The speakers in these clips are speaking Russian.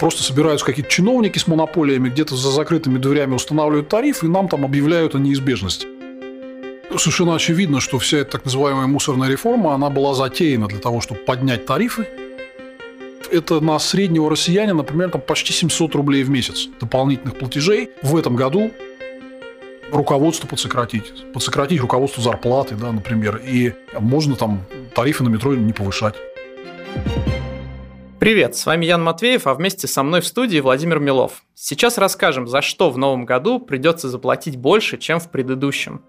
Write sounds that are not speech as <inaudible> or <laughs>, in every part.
Просто собираются какие-то чиновники с монополиями, где-то за закрытыми дверями устанавливают тариф, и нам там объявляют о неизбежности. Совершенно очевидно, что вся эта так называемая мусорная реформа, она была затеяна для того, чтобы поднять тарифы. Это на среднего россиянина, например, там почти 700 рублей в месяц дополнительных платежей. В этом году руководство подсократить. Подсократить руководство зарплаты, да, например. И можно там тарифы на метро не повышать. Привет, с вами Ян Матвеев, а вместе со мной в студии Владимир Милов. Сейчас расскажем, за что в новом году придется заплатить больше, чем в предыдущем.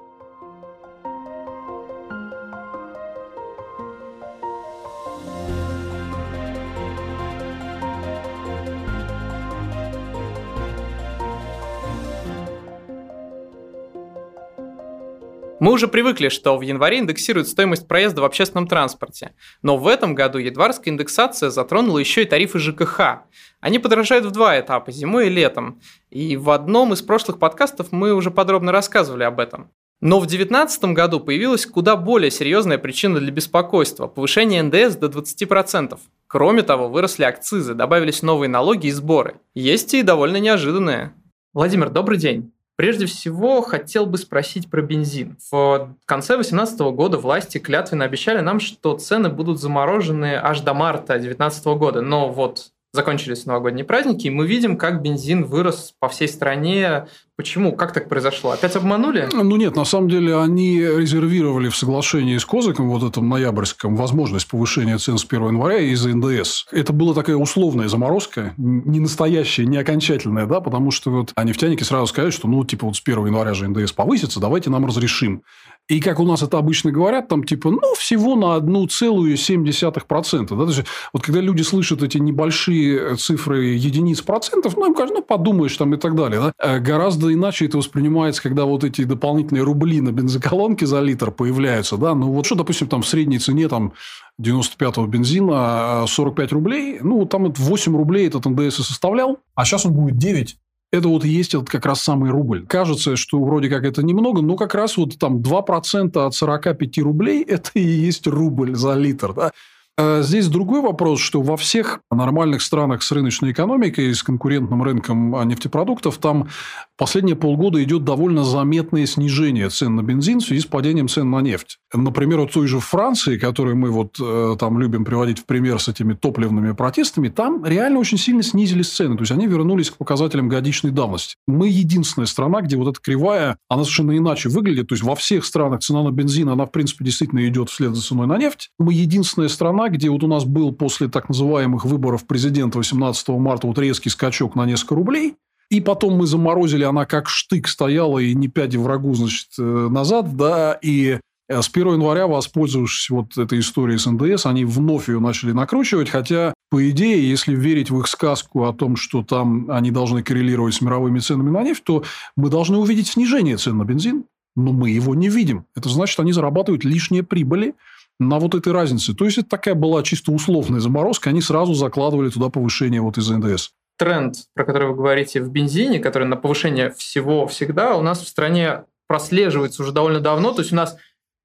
Мы уже привыкли, что в январе индексируют стоимость проезда в общественном транспорте. Но в этом году январская индексация затронула еще и тарифы ЖКХ. Они подорожают в два этапа – зимой и летом. И в одном из прошлых подкастов мы уже подробно рассказывали об этом. Но в 2019 году появилась куда более серьезная причина для беспокойства – повышение НДС до 20%. Кроме того, выросли акцизы, добавились новые налоги и сборы. Есть и довольно неожиданные. Владимир, добрый день. Прежде всего, хотел бы спросить про бензин. В конце 2018 года власти клятвенно обещали нам, что цены будут заморожены аж до марта 2019 года. Но вот закончились новогодние праздники, и мы видим, как бензин вырос по всей стране. Почему? Как так произошло? Опять обманули? Ну нет, на самом деле они резервировали в соглашении с Козыком, вот этом ноябрьском, возможность повышения цен с 1 января из-за НДС. Это была такая условная заморозка, не настоящая, не окончательная, да, потому что вот нефтяники сразу сказали, что ну типа вот с 1 января же НДС повысится, давайте нам разрешим. И как у нас это обычно говорят, там типа, ну, всего на 1,7%. Да? То есть, вот когда люди слышат эти небольшие цифры единиц процентов, ну, им кажется, ну, подумаешь там и так далее. Да? Э, гораздо иначе это воспринимается, когда вот эти дополнительные рубли на бензоколонке за литр появляются. Да? Ну, вот что, допустим, там в средней цене там 95-го бензина 45 рублей, ну, там 8 рублей этот НДС и составлял, а сейчас он будет 9. Это вот и есть этот как раз самый рубль. Кажется, что вроде как это немного, но как раз вот там 2% от 45 рублей – это и есть рубль за литр. Да? А здесь другой вопрос, что во всех нормальных странах с рыночной экономикой, с конкурентным рынком нефтепродуктов, там последние полгода идет довольно заметное снижение цен на бензин в связи с падением цен на нефть. Например, вот той же Франции, которую мы вот э, там любим приводить в пример с этими топливными протестами, там реально очень сильно снизились цены. То есть, они вернулись к показателям годичной давности. Мы единственная страна, где вот эта кривая, она совершенно иначе выглядит. То есть, во всех странах цена на бензин, она, в принципе, действительно идет вслед за ценой на нефть. Мы единственная страна, где вот у нас был после так называемых выборов президента 18 марта вот резкий скачок на несколько рублей, и потом мы заморозили, она как штык стояла и не пяди врагу, значит, э, назад, да, и э, с 1 января, воспользовавшись вот этой историей с НДС, они вновь ее начали накручивать, хотя, по идее, если верить в их сказку о том, что там они должны коррелировать с мировыми ценами на нефть, то мы должны увидеть снижение цен на бензин, но мы его не видим. Это значит, они зарабатывают лишние прибыли, на вот этой разнице. То есть, это такая была чисто условная заморозка, они сразу закладывали туда повышение вот из НДС. Тренд, про который вы говорите в бензине, который на повышение всего всегда, у нас в стране прослеживается уже довольно давно. То есть, у нас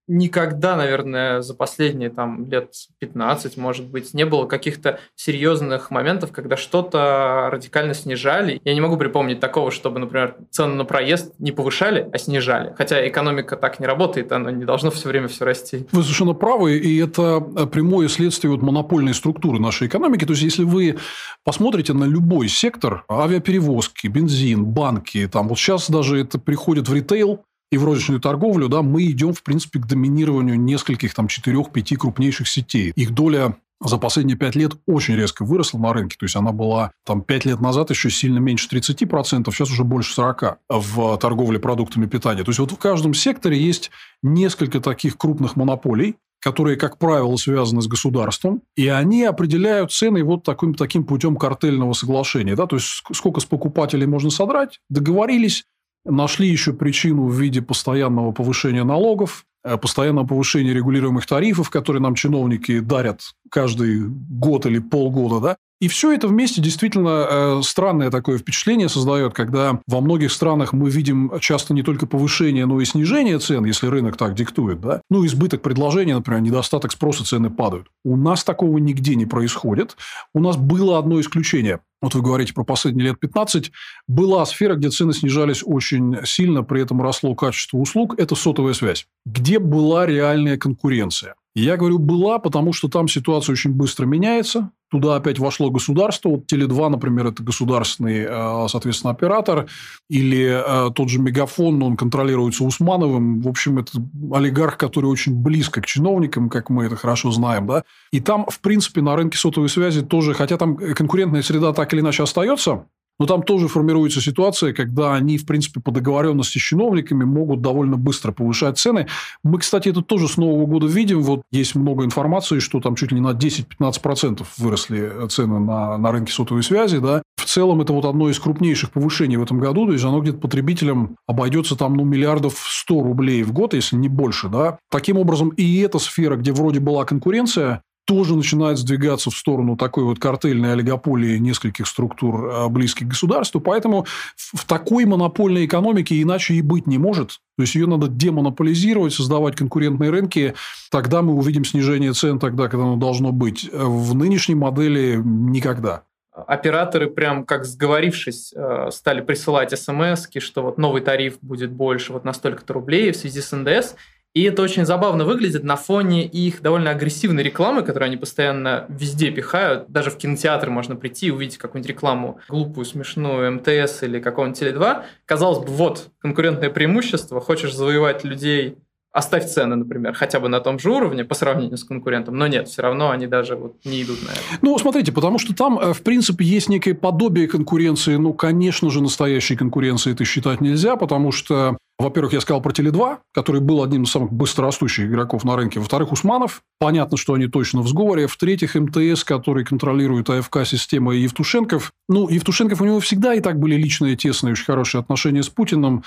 никогда, наверное, за последние там, лет 15, может быть, не было каких-то серьезных моментов, когда что-то радикально снижали. Я не могу припомнить такого, чтобы, например, цены на проезд не повышали, а снижали. Хотя экономика так не работает, она не должна все время все расти. Вы совершенно правы, и это прямое следствие вот монопольной структуры нашей экономики. То есть, если вы посмотрите на любой сектор, авиаперевозки, бензин, банки, там вот сейчас даже это приходит в ритейл, и в розничную торговлю, да, мы идем, в принципе, к доминированию нескольких, там, четырех-пяти крупнейших сетей. Их доля за последние пять лет очень резко выросла на рынке. То есть, она была там пять лет назад еще сильно меньше 30%, сейчас уже больше 40% в торговле продуктами питания. То есть, вот в каждом секторе есть несколько таких крупных монополий, которые, как правило, связаны с государством, и они определяют цены вот таким, таким путем картельного соглашения. Да? То есть, сколько с покупателей можно содрать, договорились, Нашли еще причину в виде постоянного повышения налогов, э, постоянного повышения регулируемых тарифов, которые нам чиновники дарят каждый год или полгода, да, и все это вместе действительно э, странное такое впечатление создает, когда во многих странах мы видим часто не только повышение, но и снижение цен, если рынок так диктует. Да? Ну, избыток предложения, например, недостаток спроса, цены падают. У нас такого нигде не происходит. У нас было одно исключение. Вот вы говорите про последние лет 15, была сфера, где цены снижались очень сильно, при этом росло качество услуг, это сотовая связь. Где была реальная конкуренция? Я говорю «была», потому что там ситуация очень быстро меняется. Туда опять вошло государство. Вот Теле2, например, это государственный, э, соответственно, оператор. Или э, тот же Мегафон, он контролируется Усмановым. В общем, это олигарх, который очень близко к чиновникам, как мы это хорошо знаем. Да? И там, в принципе, на рынке сотовой связи тоже, хотя там конкурентная среда так или иначе остается, но там тоже формируется ситуация, когда они, в принципе, по договоренности с чиновниками могут довольно быстро повышать цены. Мы, кстати, это тоже с Нового года видим. Вот есть много информации, что там чуть ли не на 10-15% выросли цены на, на рынке сотовой связи. Да. В целом, это вот одно из крупнейших повышений в этом году. То есть, оно где-то потребителям обойдется там, ну, миллиардов 100 рублей в год, если не больше. Да. Таким образом, и эта сфера, где вроде была конкуренция, тоже начинает сдвигаться в сторону такой вот картельной олигополии нескольких структур, а, близких к государству. Поэтому в такой монопольной экономике иначе и быть не может. То есть, ее надо демонополизировать, создавать конкурентные рынки. Тогда мы увидим снижение цен тогда, когда оно должно быть. В нынешней модели никогда операторы прям как сговорившись э, стали присылать смс что вот новый тариф будет больше вот на столько-то рублей в связи с НДС. И это очень забавно выглядит на фоне их довольно агрессивной рекламы, которую они постоянно везде пихают. Даже в кинотеатр можно прийти и увидеть какую-нибудь рекламу глупую, смешную, МТС или какого-нибудь Теле2. Казалось бы, вот конкурентное преимущество, хочешь завоевать людей оставь цены, например, хотя бы на том же уровне по сравнению с конкурентом, но нет, все равно они даже вот не идут на это. Ну, смотрите, потому что там, э, в принципе, есть некое подобие конкуренции, ну, конечно же, настоящей конкуренции это считать нельзя, потому что во-первых, я сказал про Теле2, который был одним из самых быстрорастущих игроков на рынке. Во-вторых, Усманов. Понятно, что они точно в сговоре. В-третьих, МТС, который контролирует АФК-система и Евтушенков. Ну, Евтушенков у него всегда и так были личные, тесные, очень хорошие отношения с Путиным.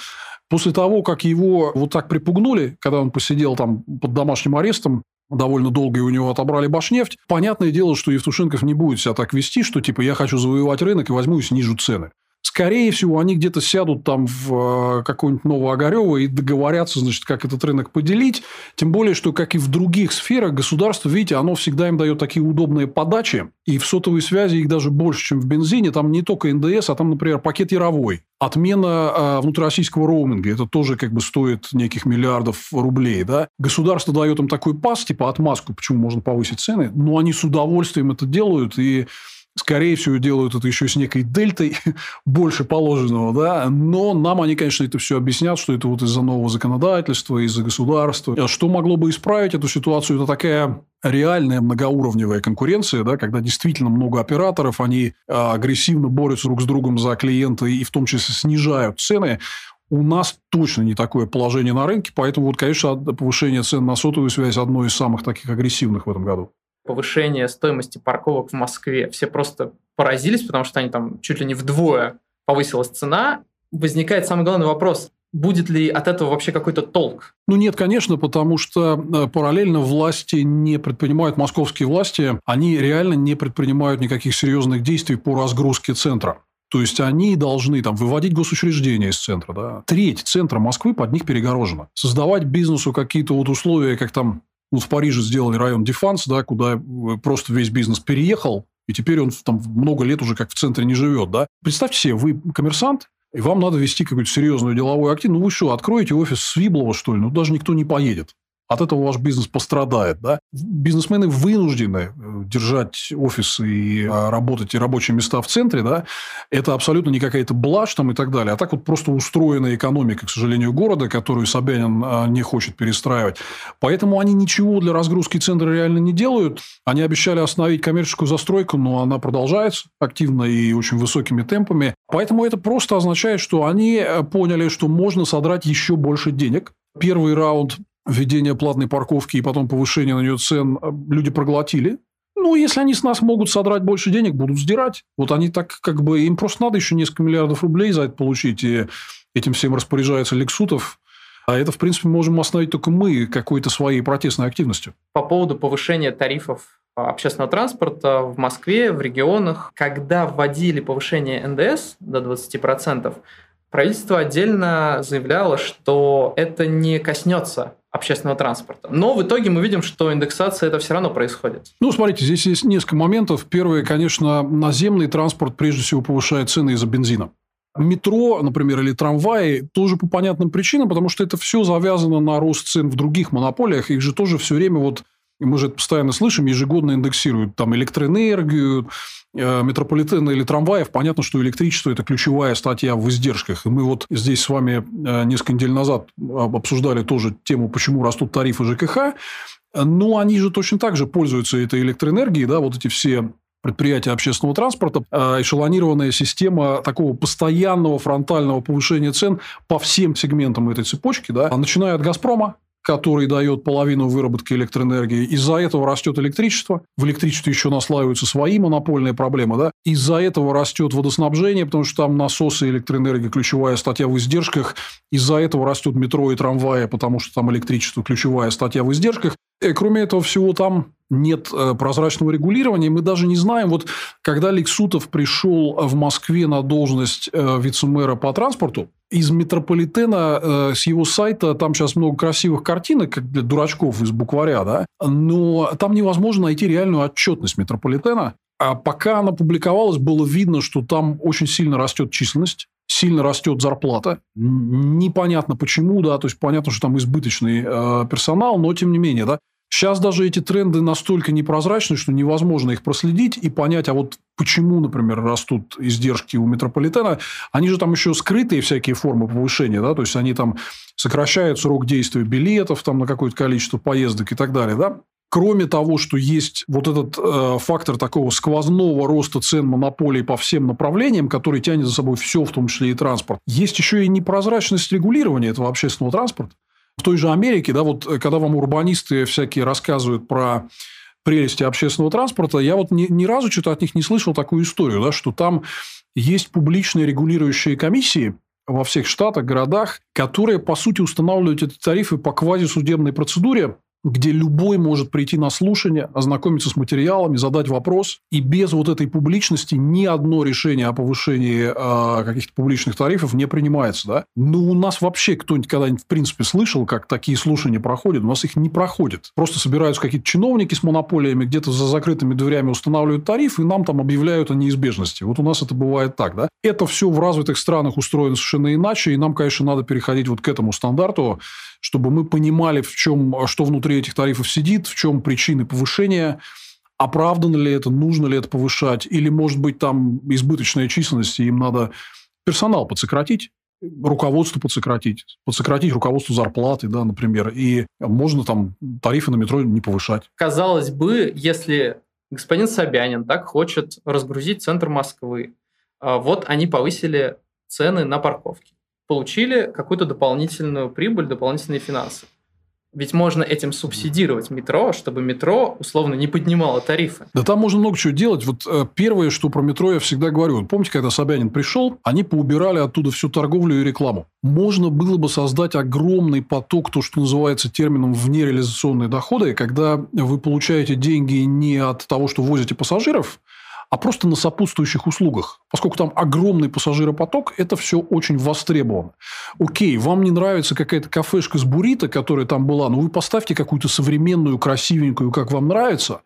После того, как его вот так припугнули, когда он посидел там под домашним арестом, довольно долго и у него отобрали Башнефть. Понятное дело, что Евтушенков не будет себя так вести, что типа я хочу завоевать рынок и возьму и снижу цены. Скорее всего, они где-то сядут там в э, какую-нибудь Новоогарево и договорятся, значит, как этот рынок поделить. Тем более, что, как и в других сферах, государство, видите, оно всегда им дает такие удобные подачи. И в сотовой связи их даже больше, чем в бензине. Там не только НДС, а там, например, пакет Яровой. Отмена э, внутрироссийского роуминга. Это тоже как бы стоит неких миллиардов рублей. Да? Государство дает им такой пас, типа отмазку, почему можно повысить цены. Но они с удовольствием это делают. И скорее всего, делают это еще с некой дельтой <laughs> больше положенного, да, но нам они, конечно, это все объяснят, что это вот из-за нового законодательства, из-за государства. А что могло бы исправить эту ситуацию? Это такая реальная многоуровневая конкуренция, да, когда действительно много операторов, они а, агрессивно борются друг с другом за клиента и в том числе снижают цены. У нас точно не такое положение на рынке, поэтому вот, конечно, повышение цен на сотовую связь одно из самых таких агрессивных в этом году повышение стоимости парковок в Москве. Все просто поразились, потому что они там чуть ли не вдвое повысилась цена. Возникает самый главный вопрос, будет ли от этого вообще какой-то толк? Ну нет, конечно, потому что э, параллельно власти не предпринимают, московские власти, они реально не предпринимают никаких серьезных действий по разгрузке центра. То есть они должны там выводить госучреждения из центра. Да? Треть центра Москвы под них перегорожена. Создавать бизнесу какие-то вот условия, как там ну, в Париже сделали район Дефанс, да, куда э, просто весь бизнес переехал, и теперь он там много лет уже как в центре не живет. Да? Представьте себе, вы коммерсант, и вам надо вести какую-то серьезную деловую активность. Ну, вы что, откроете офис Свиблова, что ли? Ну, даже никто не поедет от этого ваш бизнес пострадает. Да? Бизнесмены вынуждены э, держать офисы и а, работать и рабочие места в центре. Да? Это абсолютно не какая-то блажь там и так далее. А так вот просто устроена экономика, к сожалению, города, которую Собянин а, не хочет перестраивать. Поэтому они ничего для разгрузки центра реально не делают. Они обещали остановить коммерческую застройку, но она продолжается активно и очень высокими темпами. Поэтому это просто означает, что они э, поняли, что можно содрать еще больше денег. Первый раунд введение платной парковки и потом повышение на нее цен э, люди проглотили. Ну, если они с нас могут содрать больше денег, будут сдирать. Вот они так как бы... Им просто надо еще несколько миллиардов рублей за это получить. И этим всем распоряжается Лексутов. А это, в принципе, можем остановить только мы какой-то своей протестной активностью. По поводу повышения тарифов общественного транспорта в Москве, в регионах, когда вводили повышение НДС до 20%, правительство отдельно заявляло, что это не коснется общественного транспорта. Но в итоге мы видим, что индексация это все равно происходит. Ну, смотрите, здесь есть несколько моментов. Первое, конечно, наземный транспорт прежде всего повышает цены из-за бензина. Метро, например, или трамваи тоже по понятным причинам, потому что это все завязано на рост цен в других монополиях. Их же тоже все время вот мы же это постоянно слышим, ежегодно индексируют там электроэнергию, метрополитена или трамваев. Понятно, что электричество – это ключевая статья в издержках. И мы вот здесь с вами э, несколько недель назад обсуждали тоже тему, почему растут тарифы ЖКХ. Но они же точно так же пользуются этой электроэнергией, да, вот эти все предприятия общественного транспорта, э, эшелонированная система такого постоянного фронтального повышения цен по всем сегментам этой цепочки, да, начиная от «Газпрома», который дает половину выработки электроэнергии. Из-за этого растет электричество. В электричестве еще наслаиваются свои монопольные проблемы. Да? Из-за этого растет водоснабжение, потому что там насосы электроэнергии – ключевая статья в издержках. Из-за этого растет метро и трамваи, потому что там электричество – ключевая статья в издержках. И кроме этого всего там нет э, прозрачного регулирования. Мы даже не знаем, вот когда Лексутов пришел в Москве на должность э, вице-мэра по транспорту, из метрополитена, э, с его сайта, там сейчас много красивых картинок, как для дурачков из букваря, да, но там невозможно найти реальную отчетность метрополитена. А пока она публиковалась, было видно, что там очень сильно растет численность, сильно растет зарплата. Непонятно почему, да, то есть понятно, что там избыточный э, персонал, но тем не менее, да. Сейчас даже эти тренды настолько непрозрачны, что невозможно их проследить и понять, а вот почему, например, растут издержки у метрополитена. Они же там еще скрытые всякие формы повышения, да, то есть они там сокращают срок действия билетов там на какое-то количество поездок и так далее, да. Кроме того, что есть вот этот э, фактор такого сквозного роста цен монополий по всем направлениям, который тянет за собой все, в том числе и транспорт, есть еще и непрозрачность регулирования этого общественного транспорта. В той же Америке, да, вот э, когда вам урбанисты всякие рассказывают про прелести общественного транспорта, я вот ни, ни разу что-то от них не слышал такую историю, да, что там есть публичные регулирующие комиссии во всех штатах, городах, которые, по сути, устанавливают эти тарифы по квазисудебной процедуре, где любой может прийти на слушание, ознакомиться с материалами, задать вопрос. И без вот этой публичности ни одно решение о повышении э, каких-то публичных тарифов не принимается. Да? Но у нас вообще кто-нибудь когда-нибудь в принципе слышал, как такие слушания проходят? У нас их не проходит. Просто собираются какие-то чиновники с монополиями, где-то за закрытыми дверями устанавливают тариф, и нам там объявляют о неизбежности. Вот у нас это бывает так. Да? Это все в развитых странах устроено совершенно иначе, и нам, конечно, надо переходить вот к этому стандарту, чтобы мы понимали, в чем, что внутри этих тарифов сидит, в чем причины повышения, оправдано ли это, нужно ли это повышать, или, может быть, там избыточная численность, и им надо персонал подсократить, руководство подсократить, подсократить руководство зарплаты, да, например, и можно там тарифы на метро не повышать. Казалось бы, если господин Собянин так хочет разгрузить центр Москвы, а вот они повысили цены на парковки получили какую-то дополнительную прибыль, дополнительные финансы. Ведь можно этим субсидировать метро, чтобы метро условно не поднимало тарифы. Да там можно много чего делать. Вот э, первое, что про метро я всегда говорю. Помните, когда Собянин пришел, они поубирали оттуда всю торговлю и рекламу. Можно было бы создать огромный поток, то, что называется термином внереализационные доходы, когда вы получаете деньги не от того, что возите пассажиров, а просто на сопутствующих услугах. Поскольку там огромный пассажиропоток, это все очень востребовано. Окей, вам не нравится какая-то кафешка с буррито, которая там была, но вы поставьте какую-то современную, красивенькую, как вам нравится,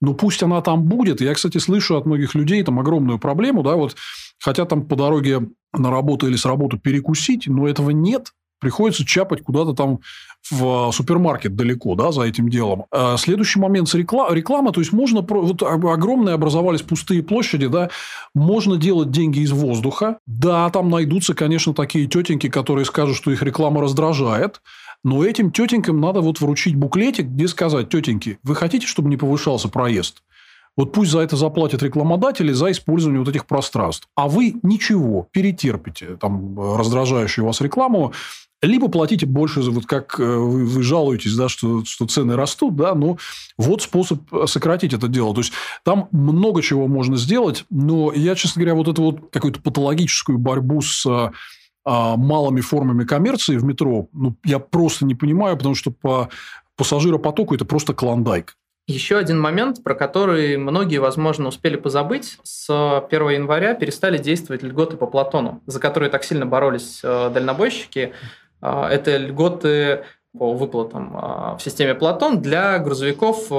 но пусть она там будет. Я, кстати, слышу от многих людей там огромную проблему, да, вот хотят там по дороге на работу или с работы перекусить, но этого нет приходится чапать куда-то там в супермаркет далеко, да, за этим делом. А следующий момент с реклама, реклама, то есть можно, вот огромные образовались пустые площади, да, можно делать деньги из воздуха, да, там найдутся, конечно, такие тетеньки, которые скажут, что их реклама раздражает, но этим тетенькам надо вот вручить буклетик, где сказать, тетеньки, вы хотите, чтобы не повышался проезд? Вот пусть за это заплатят рекламодатели за использование вот этих пространств. А вы ничего, перетерпите там раздражающую вас рекламу, либо платите больше, вот как э, вы, вы жалуетесь, да, что, что цены растут, да, но вот способ сократить это дело. То есть, там много чего можно сделать, но я, честно говоря, вот эту вот какую-то патологическую борьбу с а, а, малыми формами коммерции в метро, ну, я просто не понимаю, потому что по пассажиропотоку это просто клондайк. Еще один момент, про который многие, возможно, успели позабыть. С 1 января перестали действовать льготы по Платону, за которые так сильно боролись э, дальнобойщики. А, это льготы по выплатам в системе Платон для грузовиков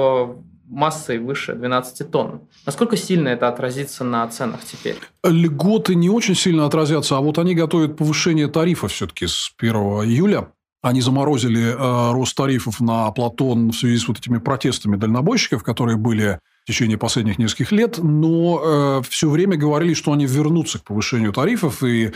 массой выше 12 тонн. Насколько сильно это отразится на ценах теперь? Льготы не очень сильно отразятся, а вот они готовят повышение тарифа все-таки с 1 июля. Они заморозили э, рост тарифов на Платон в связи с вот этими протестами дальнобойщиков, которые были в течение последних нескольких лет, но э, все время говорили, что они вернутся к повышению тарифов, и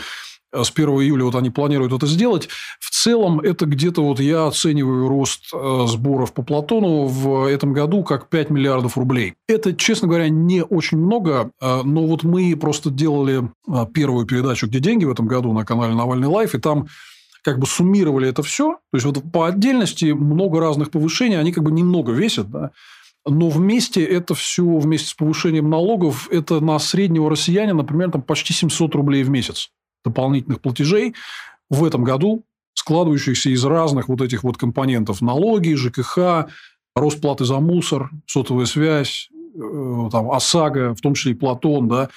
Э, с 1 июля вот они планируют это сделать. В целом, это где-то вот я оцениваю рост э, сборов по Платону в этом году как 5 миллиардов рублей. Это, честно говоря, не очень много, э, но вот мы просто делали первую передачу «Где деньги» в этом году на канале «Навальный лайф», и там как бы суммировали это все. То есть, вот по отдельности много разных повышений, они как бы немного весят, да, но вместе это все, вместе с повышением налогов, это на среднего россиянина, например, там почти 700 рублей в месяц дополнительных платежей в этом году, складывающихся из разных вот этих вот компонентов. Налоги, ЖКХ, рост платы за мусор, сотовая связь, э, там, ОСАГО, в том числе и Платон, да.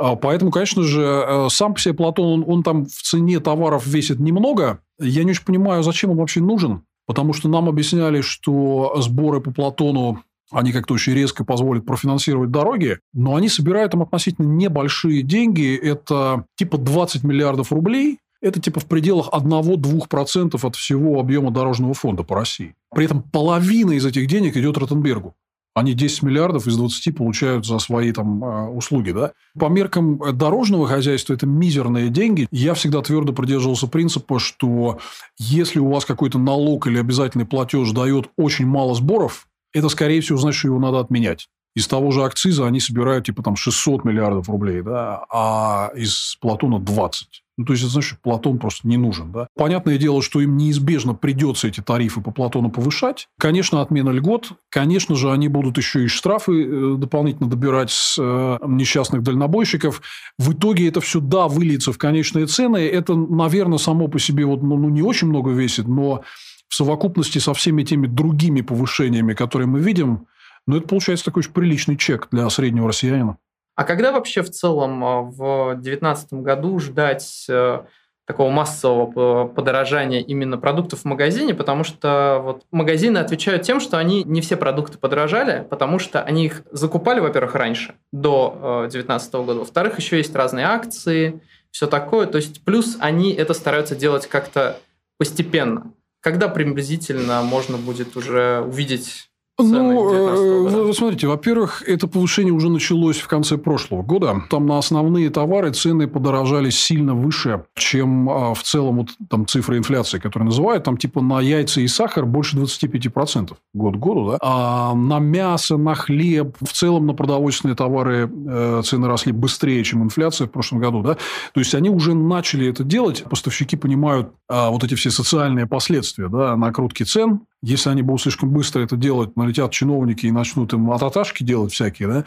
А поэтому, конечно же, э, сам по себе Платон, он, он там в цене товаров весит немного. Я не очень понимаю, зачем он вообще нужен. Потому что нам объясняли, что сборы по Платону они как-то очень резко позволят профинансировать дороги, но они собирают там относительно небольшие деньги. Это типа 20 миллиардов рублей. Это типа в пределах 1-2% от всего объема дорожного фонда по России. При этом половина из этих денег идет Ротенбергу. Они 10 миллиардов из 20 получают за свои там а, услуги. Да? По меркам дорожного хозяйства это мизерные деньги. Я всегда твердо придерживался принципа, что если у вас какой-то налог или обязательный платеж дает очень мало сборов, это, скорее всего, значит, что его надо отменять. Из того же акциза они собирают типа там 600 миллиардов рублей, да, а из Платона 20. Ну, то есть, это значит, Платон просто не нужен. Да? Понятное дело, что им неизбежно придется эти тарифы по Платону повышать. Конечно, отмена льгот. Конечно же, они будут еще и штрафы э, дополнительно добирать с э, несчастных дальнобойщиков. В итоге это все, да, выльется в конечные цены. Это, наверное, само по себе вот, ну, ну не очень много весит, но в совокупности со всеми теми другими повышениями, которые мы видим, ну, это получается такой очень приличный чек для среднего россиянина. А когда вообще в целом а, в 2019 году ждать э, такого массового подорожания именно продуктов в магазине, потому что вот магазины отвечают тем, что они не все продукты подорожали, потому что они их закупали, во-первых, раньше, до 2019 года, во-вторых, еще есть разные акции, все такое, то есть плюс они это стараются делать как-то постепенно. Когда приблизительно можно будет уже увидеть ну, э, вы смотрите, во-первых, это повышение уже началось в конце прошлого года. Там на основные товары цены подорожали сильно выше, чем а, в целом вот там цифры инфляции, которые называют. Там типа на яйца и сахар больше 25% год к году. Да? А на мясо, на хлеб, в целом на продовольственные товары э, цены росли быстрее, чем инфляция в прошлом году. Да? То есть, они уже начали это делать. Поставщики понимают а, вот эти все социальные последствия да, накрутки цен если они будут слишком быстро это делать, налетят чиновники и начнут им ататашки делать всякие, да?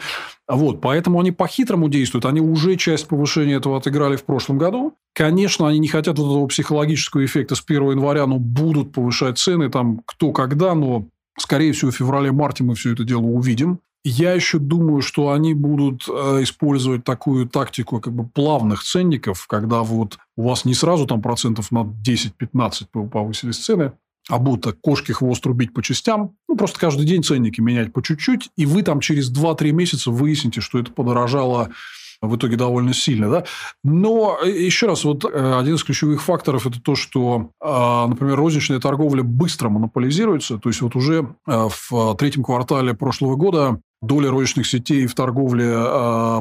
Вот, поэтому они по-хитрому действуют. Они уже часть повышения этого отыграли в прошлом году. Конечно, они не хотят вот этого психологического эффекта с 1 января, но будут повышать цены там кто когда, но, скорее всего, в феврале-марте мы все это дело увидим. Я еще думаю, что они будут э, использовать такую тактику как бы плавных ценников, когда вот у вас не сразу там процентов на 10-15 повысились цены, а будто кошки хвост рубить по частям, ну, просто каждый день ценники менять по чуть-чуть, и вы там через 2-3 месяца выясните, что это подорожало в итоге довольно сильно. Да? Но э, еще раз, вот э, один из ключевых факторов – это то, что, а, например, розничная торговля быстро монополизируется. То есть, вот уже э, в третьем квартале прошлого года доля розничных сетей в торговле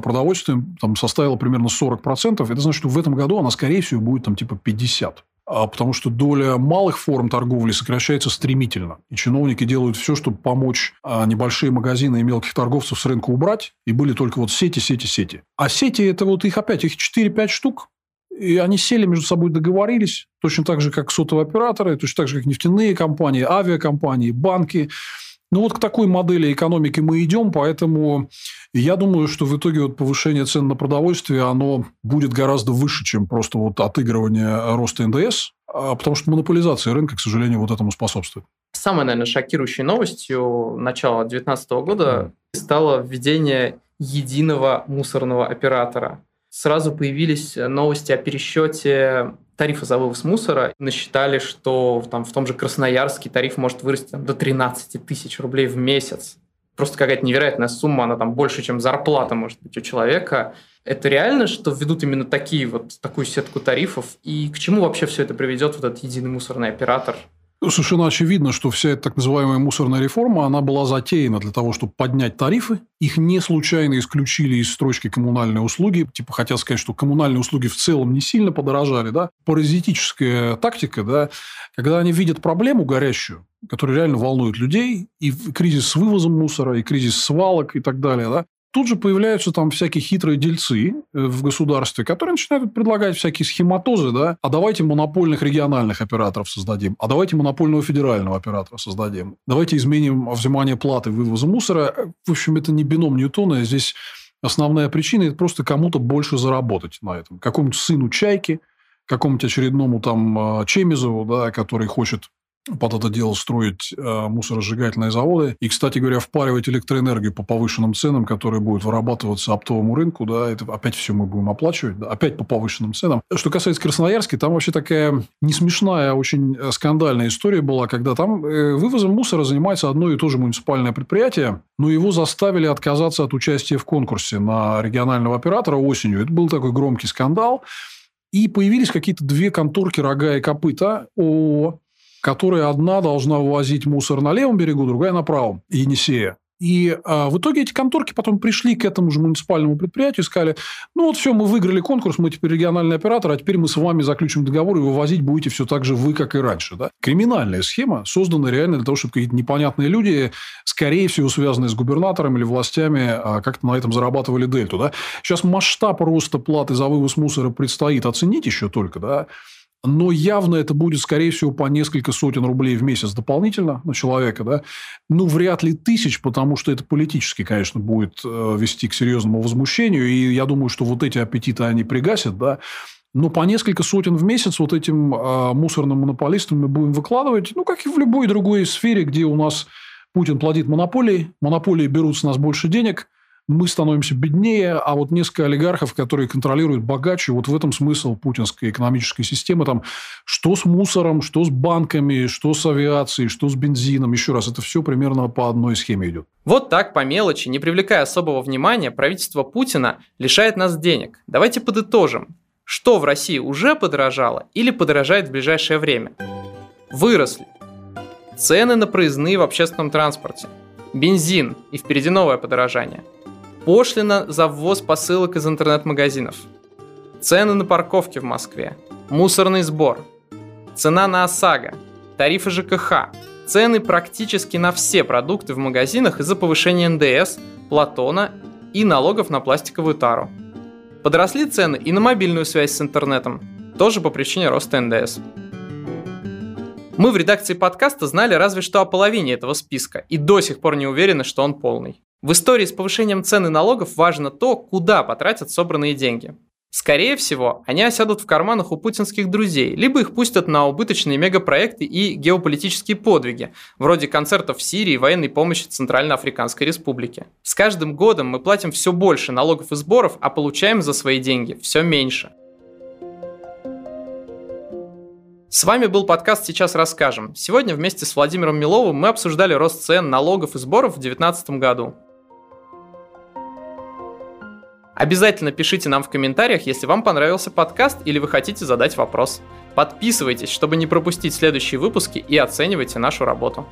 продовольствием там, составила примерно 40%. Это значит, что в этом году она, скорее всего, будет там типа 50%. А потому что доля малых форм торговли сокращается стремительно. И чиновники делают все, чтобы помочь а, небольшие магазины и мелких торговцев с рынка убрать. И были только вот сети, сети, сети. А сети – это вот их опять, их 4-5 штук. И они сели между собой, договорились, точно так же, как сотовые операторы, точно так же, как нефтяные компании, авиакомпании, банки. Ну, вот к такой модели экономики мы идем, поэтому я думаю, что в итоге вот повышение цен на продовольствие, оно будет гораздо выше, чем просто вот отыгрывание роста НДС, а потому что монополизация рынка, к сожалению, вот этому способствует. Самой, наверное, шокирующей новостью начала 2019 года стало введение единого мусорного оператора. сразу появились новости о пересчете тарифа за вывоз мусора. Насчитали, что там, в том же Красноярске тариф может вырасти там, до 13 тысяч рублей в месяц. Просто какая-то невероятная сумма, она там больше, чем зарплата может быть у человека. Это реально, что введут именно такие вот, такую сетку тарифов? И к чему вообще все это приведет, вот этот единый мусорный оператор? Совершенно очевидно, что вся эта так называемая мусорная реформа, она была затеяна для того, чтобы поднять тарифы. Их не случайно исключили из строчки коммунальные услуги. Типа хотят сказать, что коммунальные услуги в целом не сильно подорожали. Да? Паразитическая тактика, да? когда они видят проблему горящую, которая реально волнует людей, и кризис с вывозом мусора, и кризис свалок и так далее, да, Тут же появляются там всякие хитрые дельцы э, в государстве, которые начинают предлагать всякие схематозы, да, а давайте монопольных региональных операторов создадим, а давайте монопольного федерального оператора создадим, давайте изменим взимание платы вывоза мусора. В общем, это не бином Ньютона, здесь основная причина – это просто кому-то больше заработать на этом. Какому-то сыну Чайки, какому-то очередному там э, Чемизову, да, который хочет под это дело строить э, мусоросжигательные заводы. И, кстати говоря, впаривать электроэнергию по повышенным ценам, которые будут вырабатываться оптовому рынку, да, это опять все мы будем оплачивать, да, опять по повышенным ценам. Что касается Красноярска, там вообще такая не смешная, а очень э, скандальная история была, когда там э, вывозом мусора занимается одно и то же муниципальное предприятие, но его заставили отказаться от участия в конкурсе на регионального оператора осенью. Это был такой громкий скандал. И появились какие-то две конторки рога и копыта ООО, которая одна должна вывозить мусор на левом берегу, другая на правом, Енисея. И а, в итоге эти конторки потом пришли к этому же муниципальному предприятию и сказали, ну вот все, мы выиграли конкурс, мы теперь региональный оператор, а теперь мы с вами заключим договор и вывозить будете все так же вы, как и раньше. Да? Криминальная схема, создана реально для того, чтобы какие-то непонятные люди, скорее всего, связанные с губернатором или властями, а, как-то на этом зарабатывали дельту. Да? Сейчас масштаб роста платы за вывоз мусора предстоит оценить еще только. Да? Но явно это будет, скорее всего, по несколько сотен рублей в месяц дополнительно на человека, да, ну, вряд ли тысяч, потому что это политически, конечно, будет э, вести к серьезному возмущению, и я думаю, что вот эти аппетиты они пригасят, да, но по несколько сотен в месяц вот этим э, мусорным монополистам мы будем выкладывать, ну, как и в любой другой сфере, где у нас Путин платит монополии, монополии берут с нас больше денег – мы становимся беднее, а вот несколько олигархов, которые контролируют богаче, вот в этом смысл путинской экономической системы. Там, что с мусором, что с банками, что с авиацией, что с бензином. Еще раз, это все примерно по одной схеме идет. Вот так, по мелочи, не привлекая особого внимания, правительство Путина лишает нас денег. Давайте подытожим. Что в России уже подорожало или подорожает в ближайшее время? Выросли. Цены на проездные в общественном транспорте. Бензин и впереди новое подорожание – Пошлина за ввоз посылок из интернет-магазинов. Цены на парковки в Москве. Мусорный сбор. Цена на ОСАГО. Тарифы ЖКХ. Цены практически на все продукты в магазинах из-за повышения НДС, Платона и налогов на пластиковую тару. Подросли цены и на мобильную связь с интернетом, тоже по причине роста НДС. Мы в редакции подкаста знали разве что о половине этого списка и до сих пор не уверены, что он полный. В истории с повышением цен и налогов важно то, куда потратят собранные деньги. Скорее всего, они осядут в карманах у путинских друзей, либо их пустят на убыточные мегапроекты и геополитические подвиги, вроде концертов в Сирии и военной помощи Центральноафриканской Республике. С каждым годом мы платим все больше налогов и сборов, а получаем за свои деньги все меньше. С вами был подкаст «Сейчас расскажем». Сегодня вместе с Владимиром Миловым мы обсуждали рост цен, налогов и сборов в 2019 году. Обязательно пишите нам в комментариях, если вам понравился подкаст или вы хотите задать вопрос. Подписывайтесь, чтобы не пропустить следующие выпуски и оценивайте нашу работу.